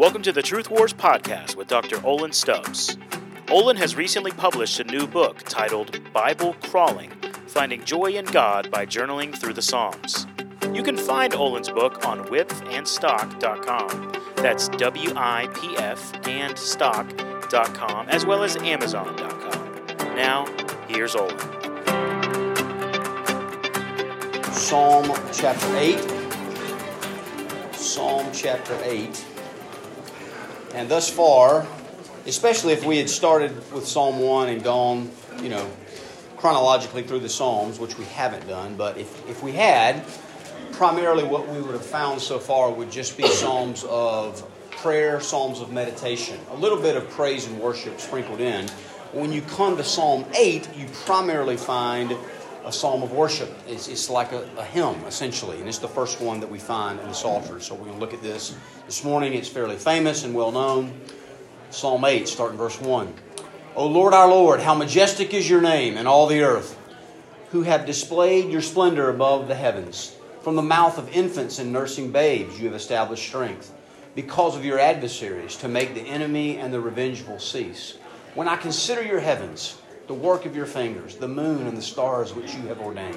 Welcome to the Truth Wars podcast with Dr. Olin Stubbs. Olin has recently published a new book titled Bible Crawling Finding Joy in God by Journaling Through the Psalms. You can find Olin's book on wipfandstock.com. That's W I P F and stock.com, as well as Amazon.com. Now, here's Olin. Psalm chapter 8. Psalm chapter 8. And thus far, especially if we had started with Psalm 1 and gone, you know, chronologically through the Psalms, which we haven't done, but if, if we had, primarily what we would have found so far would just be Psalms of prayer, Psalms of meditation, a little bit of praise and worship sprinkled in. When you come to Psalm 8, you primarily find a psalm of worship. It's, it's like a, a, hymn, essentially, and it's the first one that we find in the Psalter. So we're going to look at this this morning. It's fairly famous and well known. Psalm 8, starting verse 1. O Lord our Lord, how majestic is your name in all the earth, who have displayed your splendor above the heavens. From the mouth of infants and nursing babes you have established strength, because of your adversaries, to make the enemy and the revengeful cease. When I consider your heavens, the work of your fingers, the moon and the stars which you have ordained.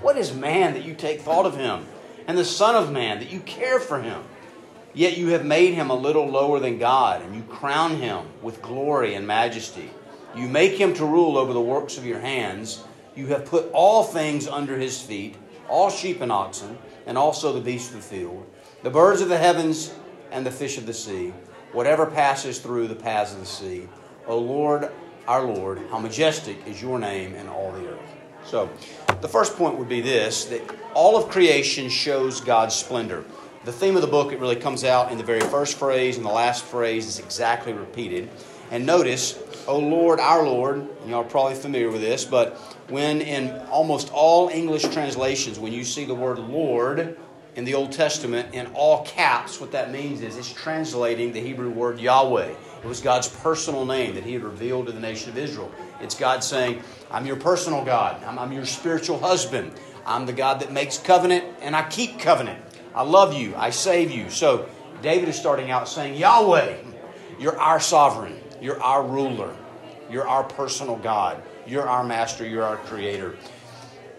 What is man that you take thought of him, and the Son of Man that you care for him? Yet you have made him a little lower than God, and you crown him with glory and majesty. You make him to rule over the works of your hands. You have put all things under his feet, all sheep and oxen, and also the beasts of the field, the birds of the heavens, and the fish of the sea, whatever passes through the paths of the sea. O Lord, our Lord, how majestic is your name in all the earth. So, the first point would be this that all of creation shows God's splendor. The theme of the book, it really comes out in the very first phrase, and the last phrase is exactly repeated. And notice, O Lord, our Lord, y'all are probably familiar with this, but when in almost all English translations, when you see the word Lord in the Old Testament in all caps, what that means is it's translating the Hebrew word Yahweh. It was God's personal name that He had revealed to the nation of Israel. It's God saying, I'm your personal God. I'm, I'm, your spiritual husband. I'm the God that makes covenant and I keep covenant. I love you. I save you. So David is starting out saying, Yahweh, you're our sovereign. You're our ruler. You're our personal God. You're our master. You're our creator.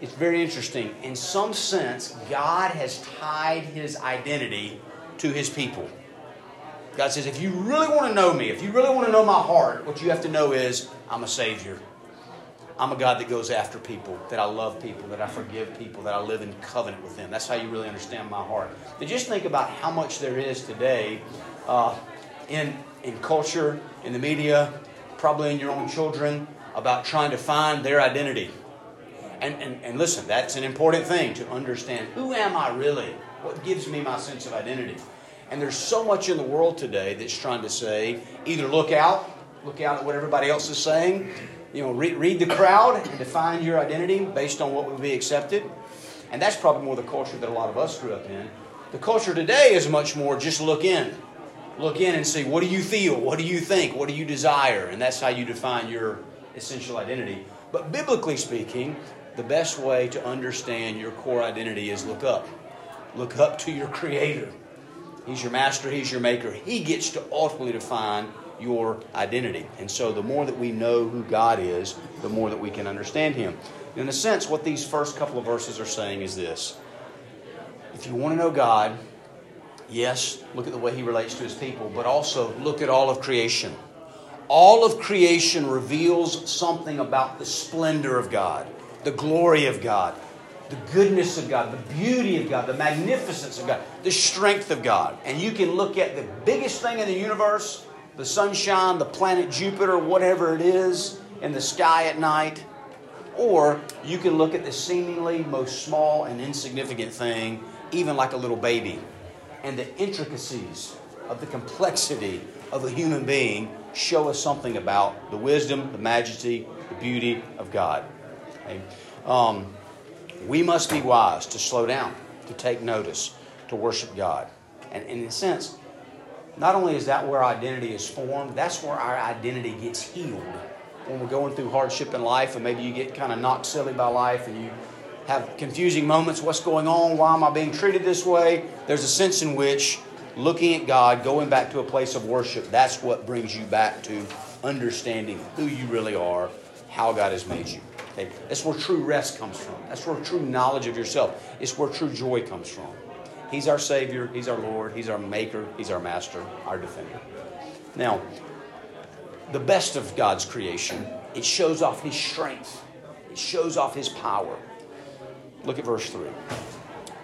It's very interesting. In some sense, God has tied his identity to his people. God says, if you really want to know me, if you really want to know my heart, what you have to know is I'm a Savior. I'm a God that goes after people, that I love people, that I forgive people, that I live in covenant with them. That's how you really understand my heart. But just think about how much there is today uh, in, in culture, in the media, probably in your own children, about trying to find their identity. And, and, and listen, that's an important thing to understand. Who am I really? What gives me my sense of identity? And there's so much in the world today that's trying to say either look out, look out at what everybody else is saying, you know, read, read the crowd and define your identity based on what would be accepted. And that's probably more the culture that a lot of us grew up in. The culture today is much more just look in. Look in and see what do you feel? What do you think? What do you desire? And that's how you define your essential identity. But biblically speaking, the best way to understand your core identity is look up. Look up to your Creator. He's your master, He's your maker. He gets to ultimately define your identity. And so the more that we know who God is, the more that we can understand Him. In a sense, what these first couple of verses are saying is this if you want to know God, yes, look at the way He relates to His people, but also look at all of creation. All of creation reveals something about the splendor of God, the glory of God, the goodness of God, the beauty of God, the magnificence of God, the strength of God. And you can look at the biggest thing in the universe, the sunshine, the planet Jupiter, whatever it is in the sky at night, or you can look at the seemingly most small and insignificant thing, even like a little baby, and the intricacies of the complexity of a human being show us something about the wisdom, the majesty, the beauty of God. Okay? Um, we must be wise to slow down, to take notice, to worship God. And, and in a sense, not only is that where identity is formed, that's where our identity gets healed. When we're going through hardship in life, and maybe you get kind of knocked silly by life and you have confusing moments what's going on? Why am I being treated this way? There's a sense in which looking at God, going back to a place of worship, that's what brings you back to understanding who you really are, how God has made you. Okay? That's where true rest comes from. That's where true knowledge of yourself. It's where true joy comes from. He's our Savior, He's our Lord, He's our Maker, He's our Master, our Defender. Now, the best of God's creation, it shows off His strength, it shows off His power. Look at verse 3.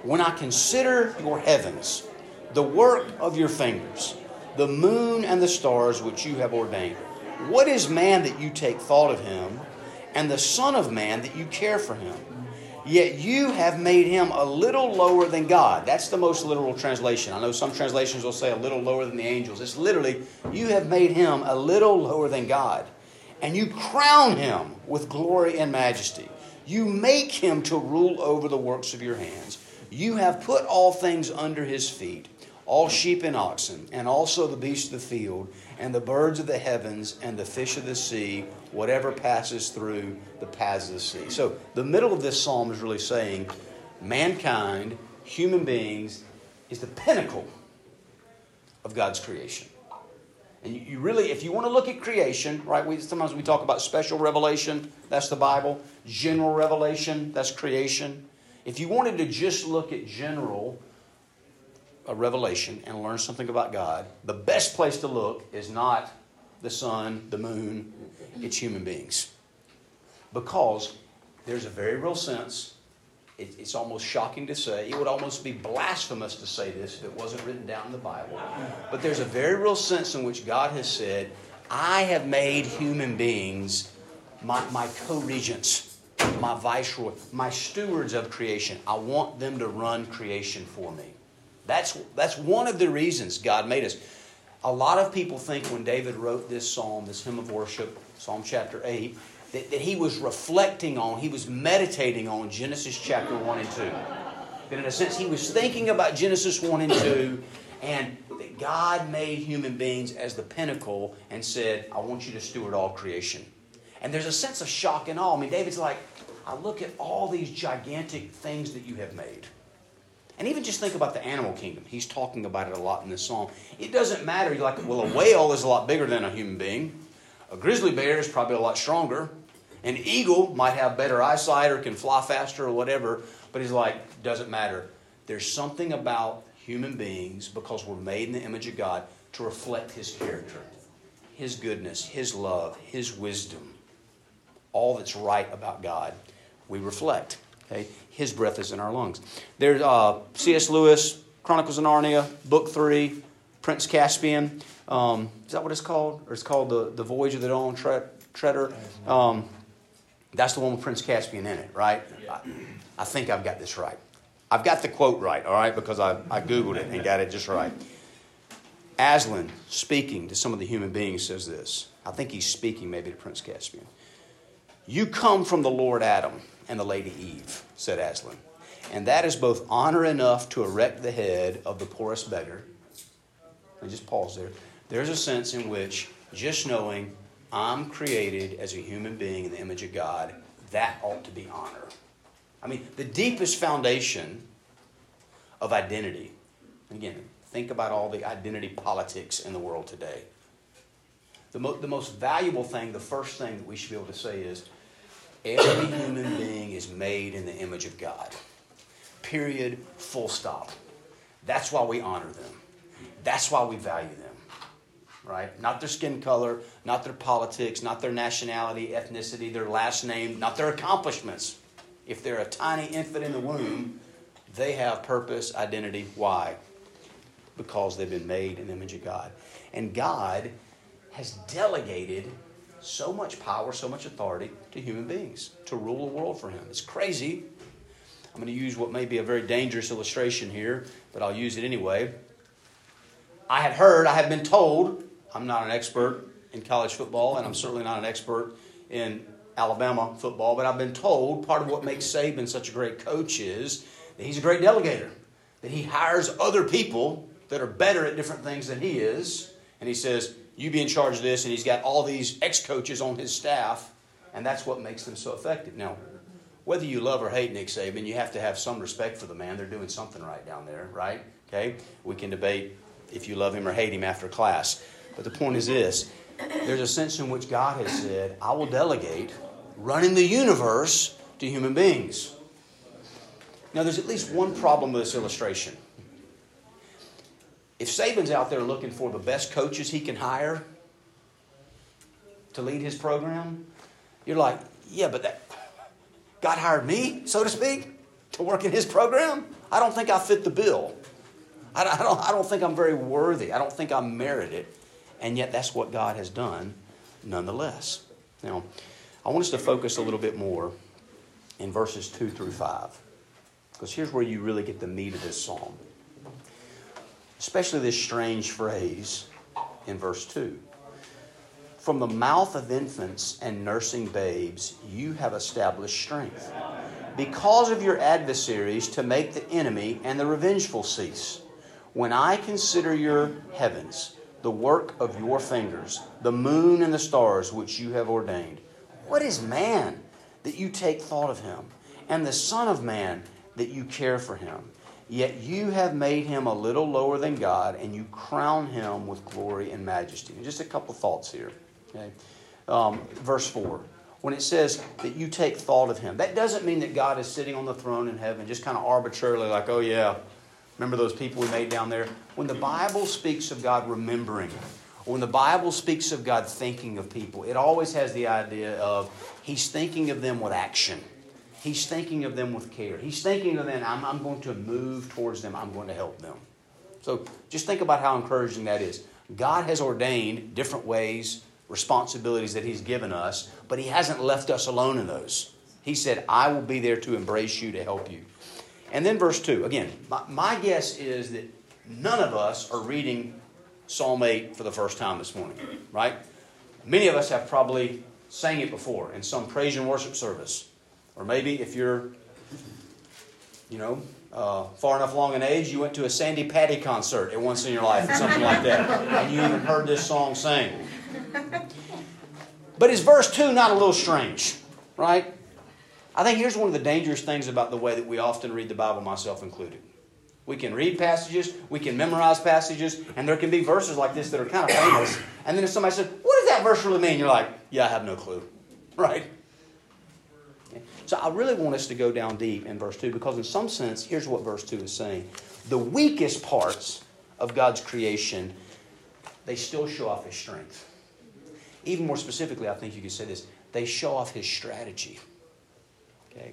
When I consider your heavens, the work of your fingers, the moon and the stars which you have ordained, what is man that you take thought of him, and the Son of Man that you care for him? Yet you have made him a little lower than God. That's the most literal translation. I know some translations will say a little lower than the angels. It's literally, you have made him a little lower than God. And you crown him with glory and majesty. You make him to rule over the works of your hands. You have put all things under his feet all sheep and oxen, and also the beasts of the field, and the birds of the heavens, and the fish of the sea, whatever passes through the paths of the sea. So, the middle of this psalm is really saying mankind, human beings, is the pinnacle of God's creation. And you, really, if you want to look at creation, right, we, sometimes we talk about special revelation, that's the Bible, general revelation, that's creation. If you wanted to just look at general, revelation and learn something about God, the best place to look is not the sun, the moon, it's human beings. Because there's a very real sense, it's almost shocking to say, it would almost be blasphemous to say this if it wasn't written down in the Bible. But there's a very real sense in which God has said, I have made human beings my, my co regents, my viceroy, my stewards of creation. I want them to run creation for me. That's, that's one of the reasons God made us. A lot of people think when David wrote this psalm, this hymn of worship, Psalm chapter 8, that, that he was reflecting on, he was meditating on Genesis chapter 1 and 2. That in a sense, he was thinking about Genesis 1 and 2, and that God made human beings as the pinnacle and said, I want you to steward all creation. And there's a sense of shock and awe. I mean, David's like, I look at all these gigantic things that you have made. And even just think about the animal kingdom. He's talking about it a lot in this psalm. It doesn't matter. You're like, well, a whale is a lot bigger than a human being. A grizzly bear is probably a lot stronger. An eagle might have better eyesight or can fly faster or whatever. But he's like, doesn't matter. There's something about human beings because we're made in the image of God to reflect His character, His goodness, His love, His wisdom. All that's right about God, we reflect. Okay? His breath is in our lungs. There's uh, C.S. Lewis, Chronicles of Narnia, Book 3, Prince Caspian. Um, is that what it's called? Or it's called The, the Voyage of the Dawn Treader? Um, that's the one with Prince Caspian in it, right? I, I, think I've got this right. I've got the quote right, all right, because I, I Googled it and got it just right. Aslan, speaking to some of the human beings, says this. I think he's speaking maybe to Prince Caspian. You come from the Lord Adam and the Lady Eve, said Aslan. And that is both honor enough to erect the head of the poorest beggar. And just pause there. There's a sense in which just knowing I'm created as a human being in the image of God, that ought to be honor. I mean, the deepest foundation of identity. Again, think about all the identity politics in the world today. The, mo- the most valuable thing, the first thing that we should be able to say is Every human being is made in the image of God. Period, full stop. That's why we honor them. That's why we value them. Right? Not their skin color, not their politics, not their nationality, ethnicity, their last name, not their accomplishments. If they're a tiny infant in the womb, they have purpose, identity. Why? Because they've been made in the image of God. And God has delegated so much power, so much authority to human beings to rule the world for him. It's crazy. I'm going to use what may be a very dangerous illustration here, but I'll use it anyway. I have heard, I have been told, I'm not an expert in college football, and I'm certainly not an expert in Alabama football, but I've been told part of what makes Saban such a great coach is that he's a great delegator, that he hires other people that are better at different things than he is, and he says, you be in charge of this, and he's got all these ex coaches on his staff, and that's what makes them so effective. Now, whether you love or hate Nick Saban, you have to have some respect for the man. They're doing something right down there, right? Okay? We can debate if you love him or hate him after class. But the point is this there's a sense in which God has said, I will delegate running the universe to human beings. Now, there's at least one problem with this illustration. If Saban's out there looking for the best coaches he can hire to lead his program, you're like, yeah, but that God hired me, so to speak, to work in his program. I don't think I fit the bill. I don't, I don't think I'm very worthy. I don't think I merit it. And yet, that's what God has done nonetheless. Now, I want us to focus a little bit more in verses 2 through 5. Because here's where you really get the meat of this psalm. Especially this strange phrase in verse 2. From the mouth of infants and nursing babes, you have established strength. Because of your adversaries, to make the enemy and the revengeful cease. When I consider your heavens, the work of your fingers, the moon and the stars which you have ordained. What is man that you take thought of him, and the Son of Man that you care for him? Yet you have made him a little lower than God, and you crown him with glory and majesty. And just a couple thoughts here. Okay? Um, verse 4. When it says that you take thought of him, that doesn't mean that God is sitting on the throne in heaven, just kind of arbitrarily, like, oh, yeah, Remember those people we made down there? When the Bible speaks of God remembering, when the Bible speaks of God thinking of people, it always has the idea of He's thinking of them with action. He's thinking of them with care. He's thinking of them, I'm, I'm going to move towards them, I'm going to help them. So just think about how encouraging that is. God has ordained different ways, responsibilities that He's given us, but He hasn't left us alone in those. He said, I will be there to embrace you, to help you. And then verse 2. Again, my, my guess is that none of us are reading Psalm 8 for the first time this morning, right? Many of us have probably sang it before in some praise and worship service. Or maybe if you're, you know, uh, far enough along in age, you went to a Sandi Patty concert at once in your life or something like that. And you even heard this song sing. But is verse 2 not a little strange, right? I think here's one of the dangerous things about the way that we often read the Bible, myself included. We can read passages, we can memorize passages, and there can be verses like this that are kind of famous. And then if somebody says, What does that verse really mean? You're like, Yeah, I have no clue. Right? So I really want us to go down deep in verse 2 because, in some sense, here's what verse 2 is saying. The weakest parts of God's creation, they still show off His strength. Even more specifically, I think you could say this they show off His strategy. Okay?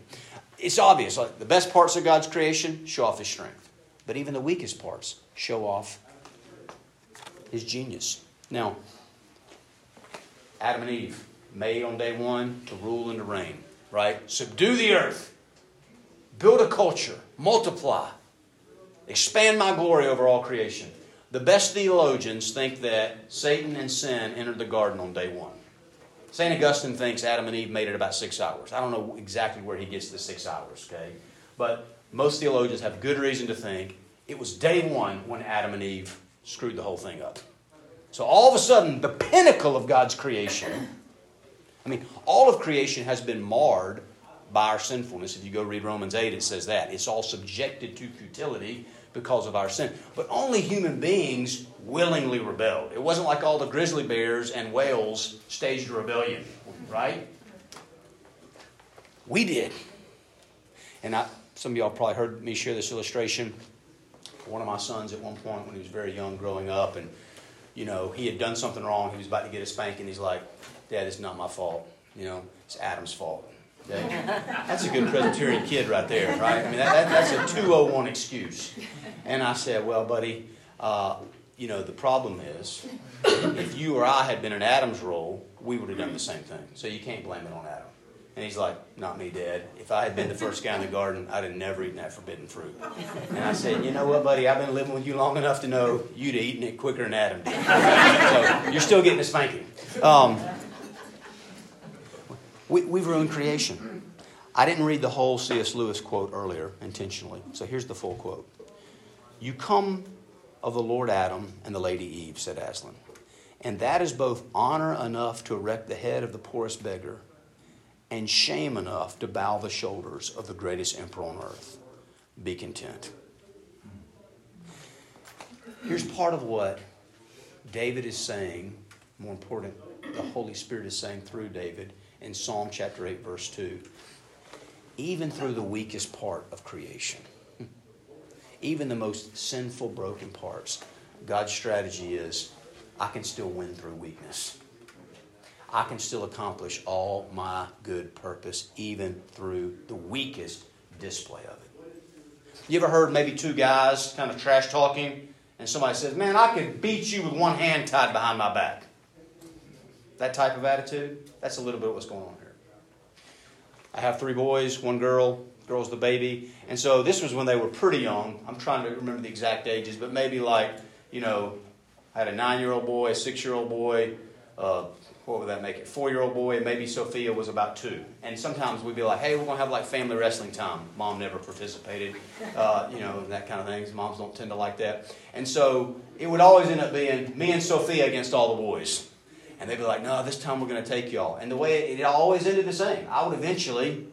It's obvious. Like the best parts of God's creation show off His strength, but even the weakest parts show off His genius. Now, Adam and Eve made on day one to rule and to reign. Right? Subdue the earth, build a culture, multiply, expand my glory over all creation. The best theologians think that Satan and sin entered the garden on day one. St. Augustine thinks Adam and Eve made it about six hours. I don't know exactly where he gets the six hours, okay? But most theologians have good reason to think it was day one when Adam and Eve screwed the whole thing up. So all of a sudden, the pinnacle of God's creation, I mean, all of creation has been marred by our sinfulness. If you go read Romans 8, it says that. It's all subjected to futility because of our sin. But only human beings willingly rebelled. It wasn't like all the grizzly bears and whales staged a rebellion, right? We did. And I, some of y'all probably heard me share this illustration. One of my sons at one point when he was very young growing up, and you know, he had done something wrong. He was about to get a spanking. He's like, Dad, it's not my fault. You know, it's Adam's fault. That's a good Presbyterian kid right there, right? I mean, that, that, that's a 201 excuse. And I said, Well, buddy, uh, you know, the problem is if you or I had been in Adam's role, we would have done the same thing. So you can't blame it on Adam. And he's like, Not me, Dad. If I had been the first guy in the garden, I'd have never eaten that forbidden fruit. And I said, You know what, buddy? I've been living with you long enough to know you'd have eaten it quicker than Adam did. So you're still getting a spanking. Um, we, we've ruined creation. I didn't read the whole C.S. Lewis quote earlier intentionally, so here's the full quote. You come of the Lord Adam and the Lady Eve, said Aslan, and that is both honor enough to erect the head of the poorest beggar and shame enough to bow the shoulders of the greatest emperor on earth. Be content. Here's part of what David is saying, more important, the Holy Spirit is saying through David in Psalm chapter 8, verse 2. Even through the weakest part of creation, even the most sinful, broken parts, God's strategy is I can still win through weakness. I can still accomplish all my good purpose, even through the weakest display of it. You ever heard maybe two guys kind of trash talking, and somebody says, Man, I could beat you with one hand tied behind my back? That type of attitude, that's a little bit what's going on here. I have three boys, one girl, girl's the baby. And so this was when they were pretty young. I'm trying to remember the exact ages, but maybe like, you know, I had a nine year old boy, a six year old boy, uh, what would that make it? Four year old boy, and maybe Sophia was about two. And sometimes we'd be like, hey, we're going to have like family wrestling time. Mom never participated, uh, you know, that kind of things. Moms don't tend to like that. And so it would always end up being me and Sophia against all the boys. And they'd be like, no, this time we're going to take y'all. And the way it, it always ended the same. I would eventually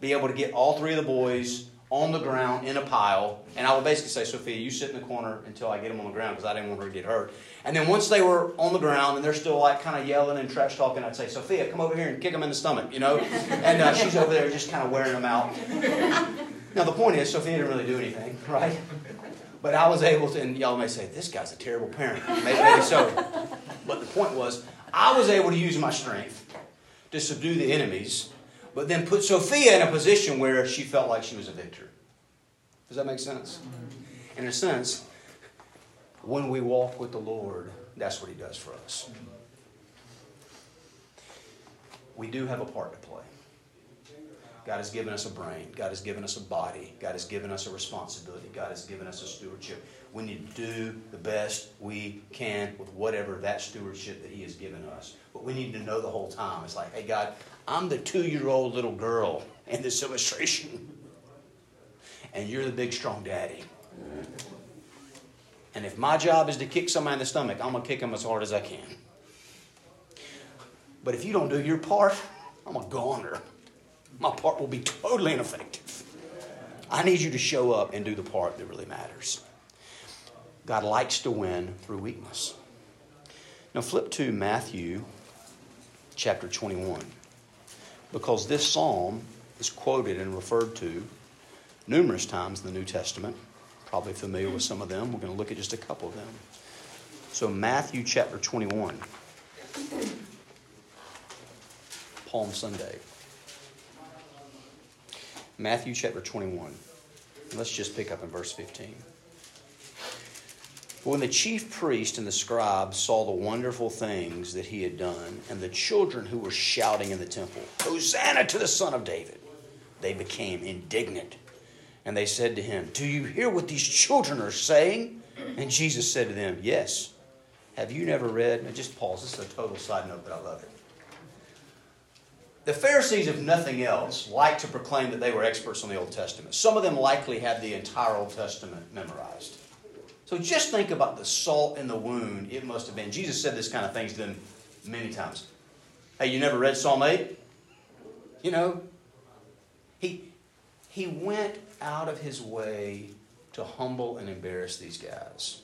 be able to get all three of the boys on the ground in a pile. And I would basically say, Sophia, you sit in the corner until I get them on the ground because I didn't want her to get hurt. And then once they were on the ground and they're still like kind of yelling and trash talking, I'd say, Sophia, come over here and kick them in the stomach, you know? And uh, she's over there just kind of wearing them out. Now, the point is, Sophia didn't really do anything, right? But I was able to, and y'all may say, this guy's a terrible parent. Maybe, maybe so. But the point was, I was able to use my strength to subdue the enemies, but then put Sophia in a position where she felt like she was a victor. Does that make sense? Mm-hmm. In a sense, when we walk with the Lord, that's what He does for us. Mm-hmm. We do have a part to play. God has given us a brain. God has given us a body. God has given us a responsibility. God has given us a stewardship. We need to do the best we can with whatever that stewardship that He has given us. But we need to know the whole time. It's like, hey, God, I'm the two year old little girl in this illustration, and you're the big, strong daddy. And if my job is to kick somebody in the stomach, I'm going to kick them as hard as I can. But if you don't do your part, I'm a goner. My part will be totally ineffective. I need you to show up and do the part that really matters. God likes to win through weakness. Now flip to Matthew chapter 21. Because this psalm is quoted and referred to numerous times in the New Testament. Probably familiar with some of them. We're going to look at just a couple of them. So, Matthew chapter 21, Palm Sunday. Matthew chapter 21. Let's just pick up in verse 15. When the chief priest and the scribes saw the wonderful things that he had done, and the children who were shouting in the temple, Hosanna to the Son of David, they became indignant. And they said to him, Do you hear what these children are saying? And Jesus said to them, Yes. Have you never read? Now just pause. This is a total side note, but I love it. The Pharisees, if nothing else, liked to proclaim that they were experts on the Old Testament. Some of them likely had the entire Old Testament memorized. So just think about the salt in the wound it must have been. Jesus said this kind of things to them many times. Hey, you never read Psalm 8? You know, he, he went out of his way to humble and embarrass these guys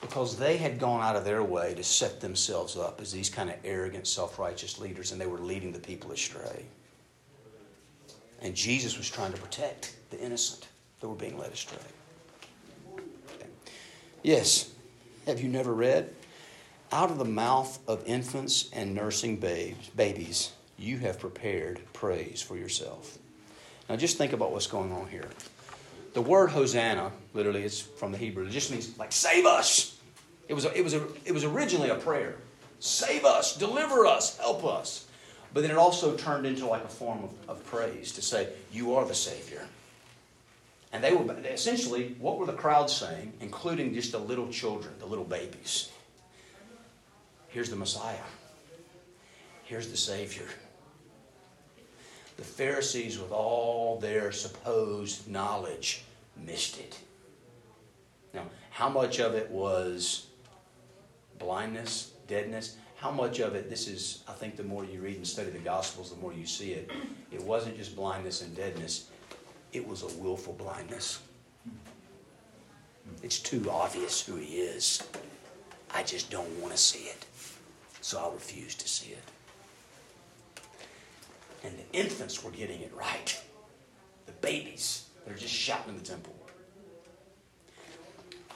because they had gone out of their way to set themselves up as these kind of arrogant, self righteous leaders, and they were leading the people astray. And Jesus was trying to protect the innocent that were being led astray. Yes, have you never read? Out of the mouth of infants and nursing babes, babies, you have prepared praise for yourself. Now just think about what's going on here. The word Hosanna, literally, is from the Hebrew. It just means like save us. It was, a, it was, a, it was originally a prayer. Save us, deliver us, help us. But then it also turned into like a form of, of praise to say, You are the Savior. And they were essentially, what were the crowds saying, including just the little children, the little babies? Here's the Messiah. Here's the Savior. The Pharisees, with all their supposed knowledge, missed it. Now, how much of it was blindness, deadness? How much of it, this is, I think the more you read and study the Gospels, the more you see it. It wasn't just blindness and deadness, it was a willful blindness. It's too obvious who he is. I just don't want to see it. So I'll refuse to see it. And the infants were getting it right. The babies, they're just shouting in the temple.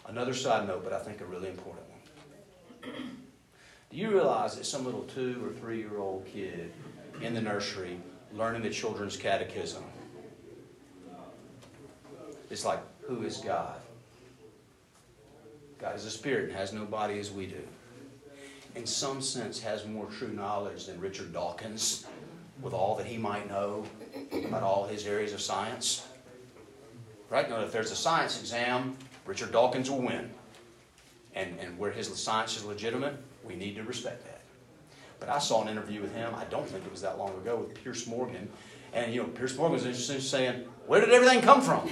Another side note, but I think a really important one. Do you realize that some little two or three year old kid in the nursery learning the children's catechism is like, who is God? God is a spirit and has no body as we do. In some sense, has more true knowledge than Richard Dawkins with all that he might know about all his areas of science. Right? Now, if there's a science exam, Richard Dawkins will win. And, and where his science is legitimate, we need to respect that. But I saw an interview with him, I don't think it was that long ago, with Piers Morgan. And, you know, Piers Morgan was interested in saying, Where did everything come from?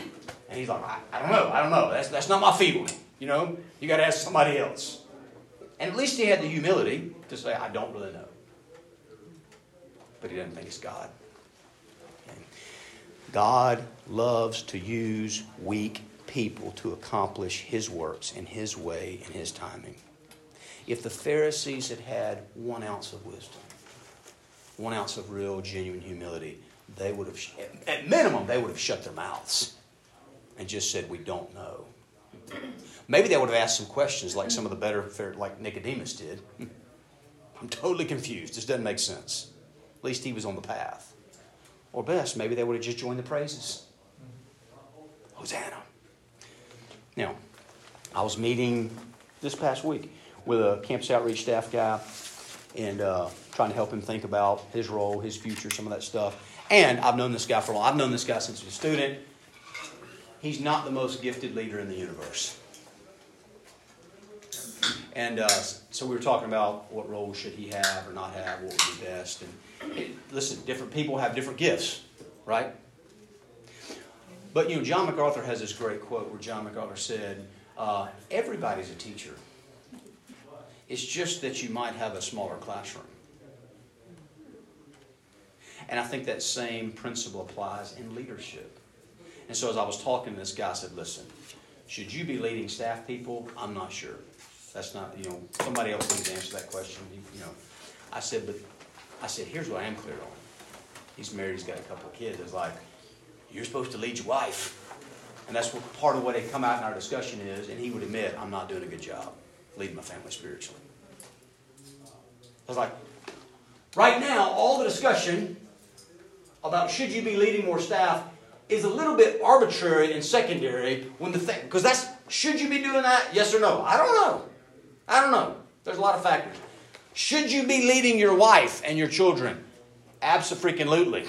And he's like, I, I don't know, I don't know. That's, that's not my field. You know, you got to ask somebody else. And at least he had the humility to say, I don't really know. But he doesn't think it's God. Okay. God loves to use weak people to accomplish his works in his way and his timing. If the Pharisees had had one ounce of wisdom, one ounce of real, genuine humility, they would have, at minimum, they would have shut their mouths and just said, We don't know. Maybe they would have asked some questions like some of the better, like Nicodemus did. I'm totally confused. This doesn't make sense. At least he was on the path. Or best, maybe they would have just joined the praises. Hosanna. Now, I was meeting this past week with a campus outreach staff guy and uh, trying to help him think about his role, his future, some of that stuff. And I've known this guy for a while. I've known this guy since he was a student. He's not the most gifted leader in the universe. And uh, so we were talking about what role should he have or not have, what would be best. And listen, different people have different gifts, right? But you know, John MacArthur has this great quote where John MacArthur said, uh, "Everybody's a teacher. It's just that you might have a smaller classroom." And I think that same principle applies in leadership. And so as I was talking to this guy, I said, "Listen, should you be leading staff people? I'm not sure. That's not, you know, somebody else needs to answer that question. You, you know, I said, but I said, here's what I am clear on. He's married, he's got a couple of kids. It's like, you're supposed to lead your wife. And that's what part of what had come out in our discussion is, and he would admit, I'm not doing a good job leading my family spiritually. I was like, right now, all the discussion about should you be leading more staff is a little bit arbitrary and secondary when the thing, because that's, should you be doing that? Yes or no? I don't know. I don't know. There's a lot of factors. Should you be leading your wife and your children? Absolutely.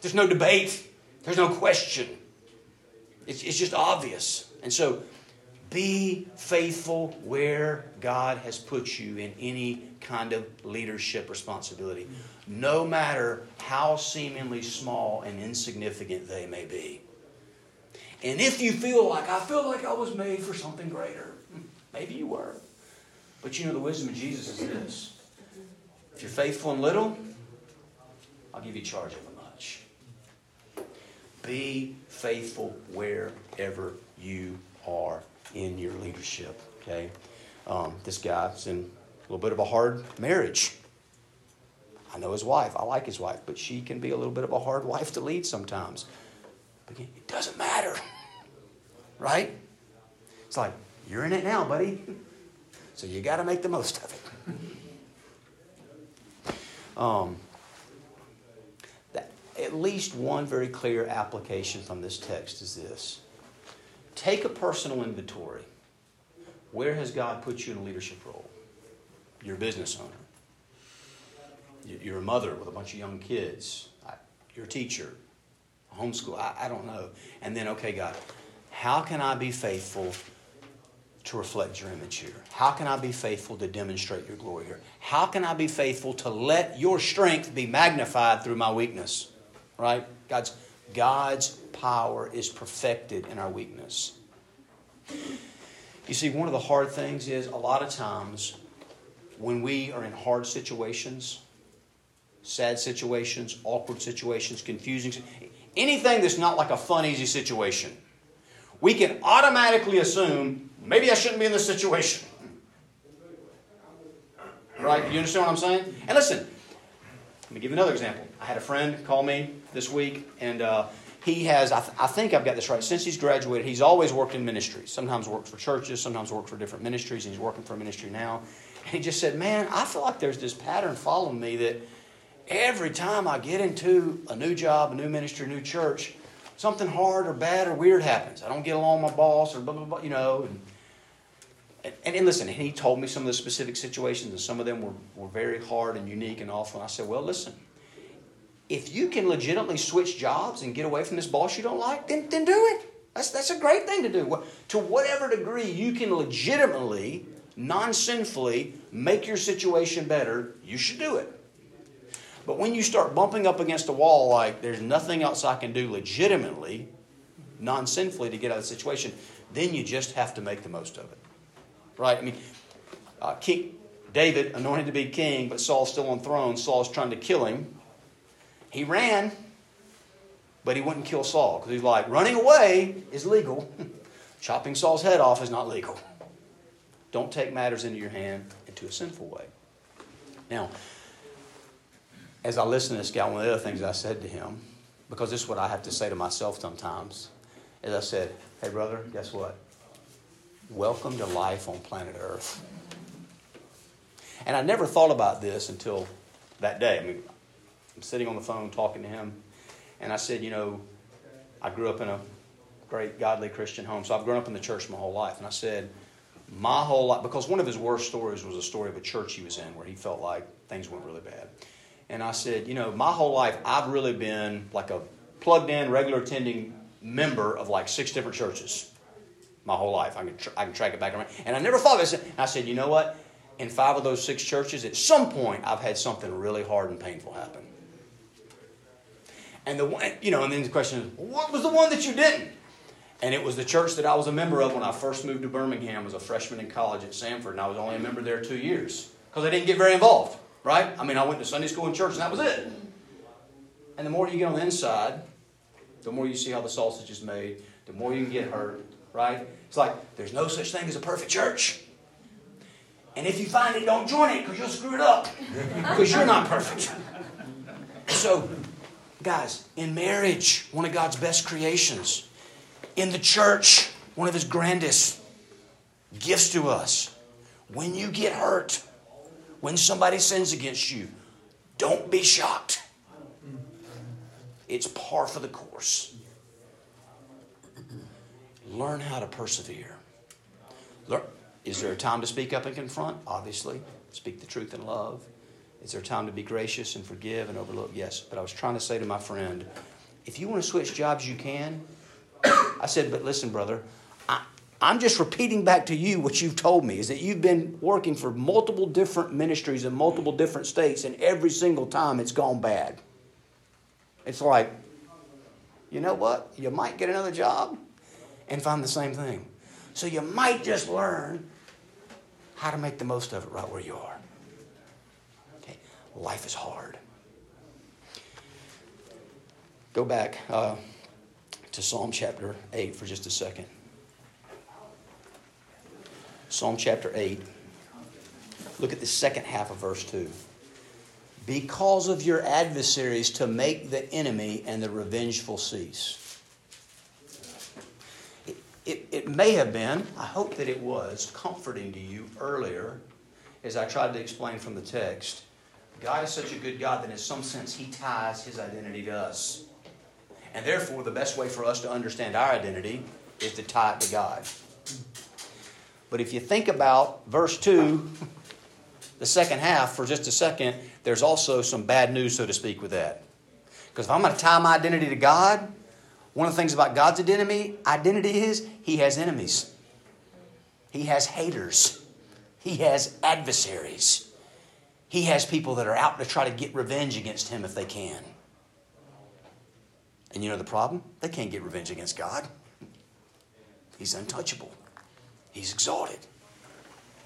There's no debate. There's no question. It's, it's just obvious. And so, be faithful where God has put you in any kind of leadership responsibility, no matter how seemingly small and insignificant they may be. And if you feel like, I feel like I was made for something greater, maybe you were. But you know, the wisdom of Jesus is this if you're faithful in little, I'll give you charge over much. Be faithful wherever you are in your leadership. Okay, um, this guy's in a little bit of a hard marriage. I know his wife. I like his wife, but she can be a little bit of a hard wife to lead sometimes. But it doesn't matter, right? It's like you're in it now, buddy. So you got to make the most of it. Um, that, at least one very clear application from this text is this take a personal inventory. Where has God put you in a leadership role? You're a business owner. You're a mother with a bunch of young kids. You're a teacher, homeschool. I, I don't know. And then, okay, God, how can I be faithful to reflect your image here? How can I be faithful to demonstrate your glory here? How can I be faithful to let your strength be magnified through my weakness? Right? God's God's power is perfected in our weakness. You see, one of the hard things is a lot of times when we are in hard situations, sad situations, awkward situations, confusing anything that's not like a fun, easy situation, we can automatically assume maybe I shouldn't be in this situation. Right? You understand what I'm saying? And listen, let me give you another example. I had a friend call me this week, and uh, he has, I, th- I, think I've got this right, since he's graduated, he's always worked in ministries. Sometimes worked for churches, sometimes worked for different ministries, and he's working for a ministry now. And he just said, Man, I feel like there's this pattern following me that every time I get into a new job, a new ministry, a new church, something hard or bad or weird happens. I don't get along with my boss or blah, blah, blah, you know. And, and, and listen, he told me some of the specific situations, and some of them were, were very hard and unique and awful. And I said, Well, listen, if you can legitimately switch jobs and get away from this boss you don't like, then, then do it. That's, that's a great thing to do. To whatever degree you can legitimately, non sinfully make your situation better, you should do it. But when you start bumping up against a wall like there's nothing else I can do legitimately, non sinfully to get out of the situation, then you just have to make the most of it. Right? I mean, uh, King, David, anointed to be king, but Saul's still on throne. Saul's trying to kill him. He ran, but he wouldn't kill Saul because he's like, running away is legal. Chopping Saul's head off is not legal. Don't take matters into your hand into a sinful way. Now, as I listened to this guy, one of the other things I said to him, because this is what I have to say to myself sometimes, is I said, hey, brother, guess what? Welcome to life on planet Earth. And I never thought about this until that day. I mean, I'm sitting on the phone talking to him, and I said, you know, I grew up in a great godly Christian home, so I've grown up in the church my whole life. And I said, my whole life, because one of his worst stories was a story of a church he was in where he felt like things went really bad. And I said, you know, my whole life I've really been like a plugged in, regular attending member of like six different churches. My whole life. I can, I can track it back around. And I never thought of this. And I said, you know what? In five of those six churches, at some point, I've had something really hard and painful happen. And the one, you know, and then the question is, what was the one that you didn't? And it was the church that I was a member of when I first moved to Birmingham as a freshman in college at Samford, and I was only a member there two years because I didn't get very involved right? I mean, I went to Sunday school and church, and that was it. And the more you get on the inside, the more you see how the sausage is made, the more you can get hurt, right? It's like there's no such thing as a perfect church. And if you find it, don't join it because you'll screw it up because you're not perfect. So, guys, in marriage, one of God's best creations, in the church, one of His grandest gifts to us. When you get hurt, when somebody sins against you, don't be shocked. It's par for the course. Learn how to persevere. Learn. Is there a time to speak up and confront? Obviously. Speak the truth in love. Is there a time to be gracious and forgive and overlook? Yes. But I was trying to say to my friend, if you want to switch jobs, you can. I said, but listen, brother, I, I'm just repeating back to you what you've told me is that you've been working for multiple different ministries in multiple different states, and every single time it's gone bad. It's like, you know what? You might get another job and find the same thing. So you might just learn how to make the most of it right where you are. Okay. Life is hard. Go back uh, to Psalm chapter 8 for just a second. Psalm chapter 8. Look at the second half of verse 2. Because of your adversaries to make the enemy and the revengeful cease. It, may have been, I hope that it was, comforting to you earlier as I tried to explain from the text. God is such a good God that in some sense He ties His identity to us. And therefore, the best way for us to understand our identity is to tie it to God. But if you think about verse 2, the second half, for just a second, there's also some bad news, so to speak, with that. Because if I'm going to tie my identity to God, one of the things about God's identity, identity is He has enemies. He has haters. He has adversaries. He has people that are out to try to get revenge against Him if they can. And you know the problem? They can't get revenge against God. He's untouchable. He's exalted.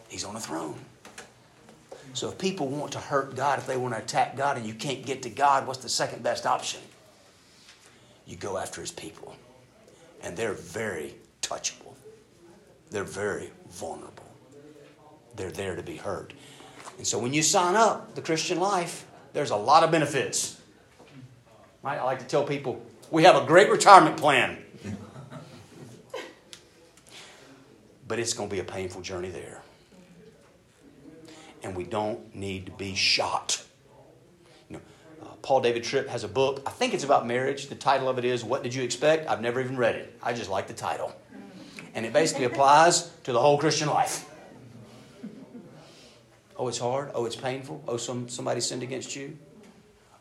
He's on a throne. So if people want to hurt God, if they want to attack God and you can't get to God, what's the second best option? You go after his people. And they're very touchable. They're very vulnerable. They're there to be hurt. And so when you sign up the Christian life, there's a lot of benefits. I like to tell people we have a great retirement plan. but it's going to be a painful journey there. And we don't need to be shot. Paul David Tripp has a book. I think it's about marriage. The title of it is "What Did You Expect?" I've never even read it. I just like the title, and it basically applies to the whole Christian life. Oh, it's hard. Oh, it's painful. Oh, some somebody sinned against you.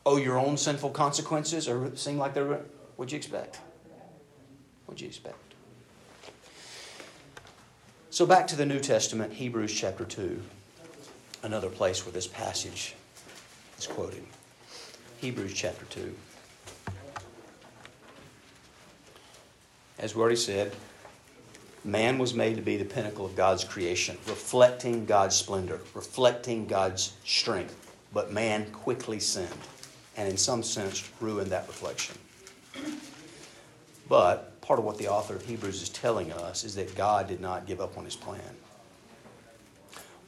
Oh, your own sinful consequences or seem like they're. What'd you expect? What'd you expect? So back to the New Testament, Hebrews chapter 2, another place where this passage is quoted. Hebrews chapter 2. As we already said, man was made to be the pinnacle of God's creation, reflecting God's splendor, reflecting God's strength. But man quickly sinned, and in some sense ruined that reflection. But part of what the author of Hebrews is telling us is that God did not give up on his plan.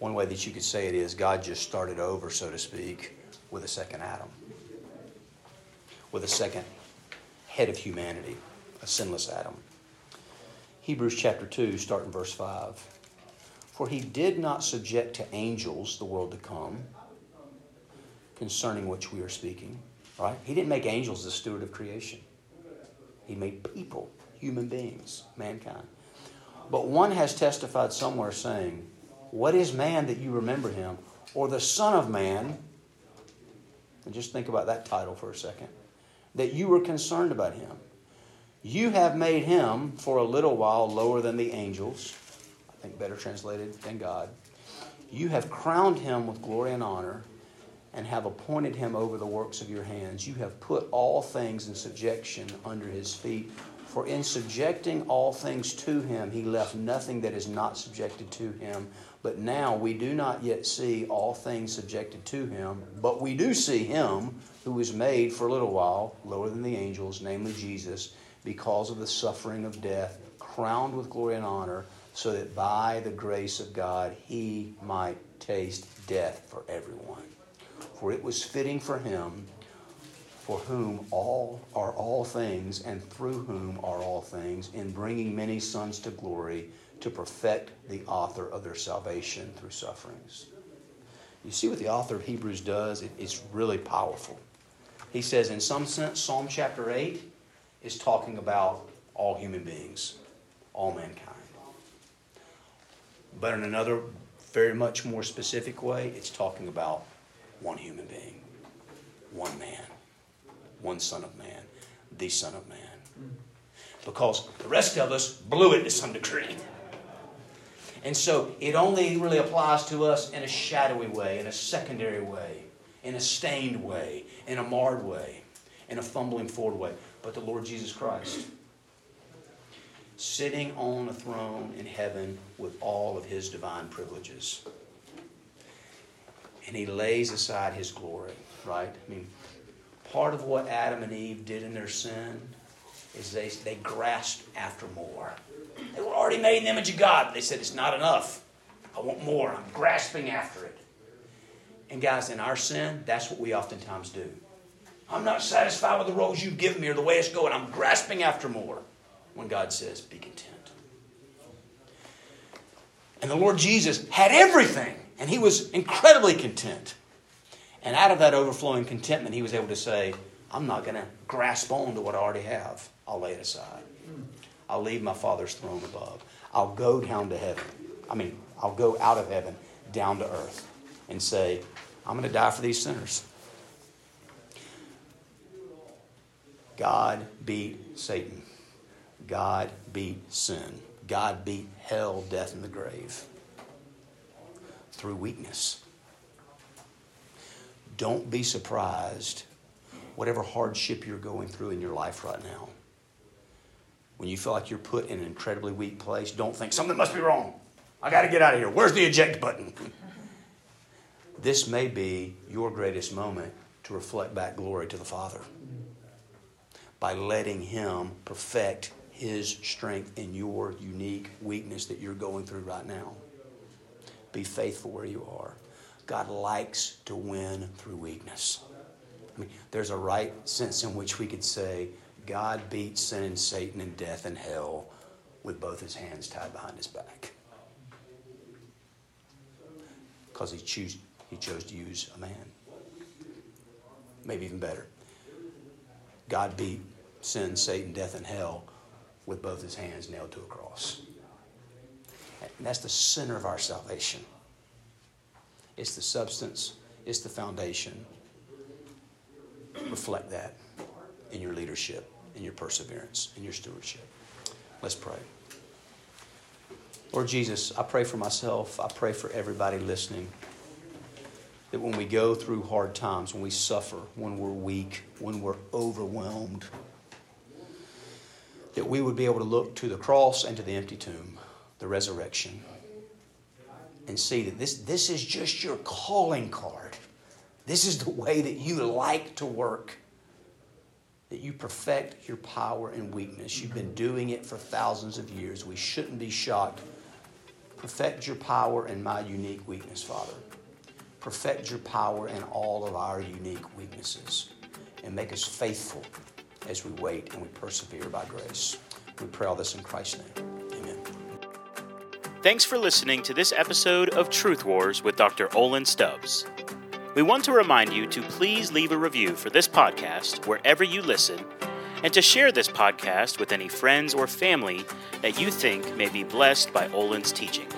One way that you could say it is God just started over, so to speak, with a second Adam, with a second head of humanity, a sinless Adam. Hebrews chapter 2, starting verse 5. For he did not subject to angels the world to come, concerning which we are speaking. Right? He didn't make angels the steward of creation. He made people human beings, mankind. But one has testified somewhere saying, What is man that you remember him? Or the Son of Man, and just think about that title for a second, that you were concerned about him. You have made him for a little while lower than the angels, I think better translated than God. You have crowned him with glory and honor and have appointed him over the works of your hands. You have put all things in subjection under his feet. For in subjecting all things to him, he left nothing that is not subjected to him. But now we do not yet see all things subjected to him, but we do see him who was made for a little while lower than the angels, namely Jesus, because of the suffering of death, crowned with glory and honor, so that by the grace of God he might taste death for everyone. For it was fitting for him for whom all are all things, and through whom are all things, in bringing many sons to glory, to perfect the author of their salvation through sufferings. You see what the author of Hebrews does? it's really powerful. He says, in some sense, Psalm chapter 8 is talking about all human beings, all mankind. But in another, very much more specific way, it's talking about one human being, one man one Son of Man, the Son of Man. Mm. Because the rest of us blew it to some degree. And so it only really applies to us in a shadowy way, in a secondary way, in a stained way, in a marred way, in a fumbling forward way. But the Lord Jesus Christ, sitting on a throne in heaven with all of his divine privileges. And he lays aside his glory, right? I mean, part of what Adam and Eve did in their sin is they, they grasped after more. They were already made in the image of God, they said, It's not enough. I want more. I'm grasping after it. And guys, in our sin, that's what we oftentimes do. I'm not satisfied with the roles you've given me or the way it's going. I'm grasping after more. When God says, Be content. And the Lord Jesus had everything, and he was incredibly content. And out of that overflowing contentment, he was able to say, I'm not going to grasp on to what I already have. I'll lay it aside. I'll leave my Father's throne above. I'll go down to heaven. I mean, I'll go out of heaven down to earth and say, I'm going to die for these sinners. God beat Satan. God beat sin. God beat hell, death, and the grave through weakness. Don't be surprised, whatever hardship you're going through in your life right now. When you feel like you're put in an incredibly weak place, don't think something must be wrong. I got to get out of here. Where's the eject button? this may be your greatest moment to reflect back glory to the Father by letting Him perfect His strength in your unique weakness that you're going through right now. Be faithful where you are. God likes to win through weakness. I mean, there's a right sense in which we could say, God beat sin and Satan and death and hell with both his hands tied behind his back. Because he, he chose to use a man. Maybe even better. God beat sin, Satan, death, and hell with both his hands nailed to a cross. And that's the center of our salvation. It's the substance, it's the foundation. Reflect that in your leadership, in your perseverance, in your stewardship. Let's pray. Lord Jesus, I pray for myself. I pray for everybody listening that when we go through hard times, when we suffer, when we're weak, when we're overwhelmed, that we would be able to look to the cross and to the empty tomb, the resurrection, and see that this, this is just your calling card. This is the way that you like to work. That you perfect your power and weakness. You've been doing it for thousands of years. We shouldn't be shocked. Perfect your power in my unique weakness, Father. Perfect your power in all of our unique weaknesses. And make us faithful as we wait and we persevere by grace. We pray all this in Christ's name. Amen. Thanks for listening to this episode of Truth Wars with Dr. Olin Stubbs. We want to remind you to please leave a review for this podcast wherever you listen and to share this podcast with any friends or family that you think may be blessed by Olin's teaching.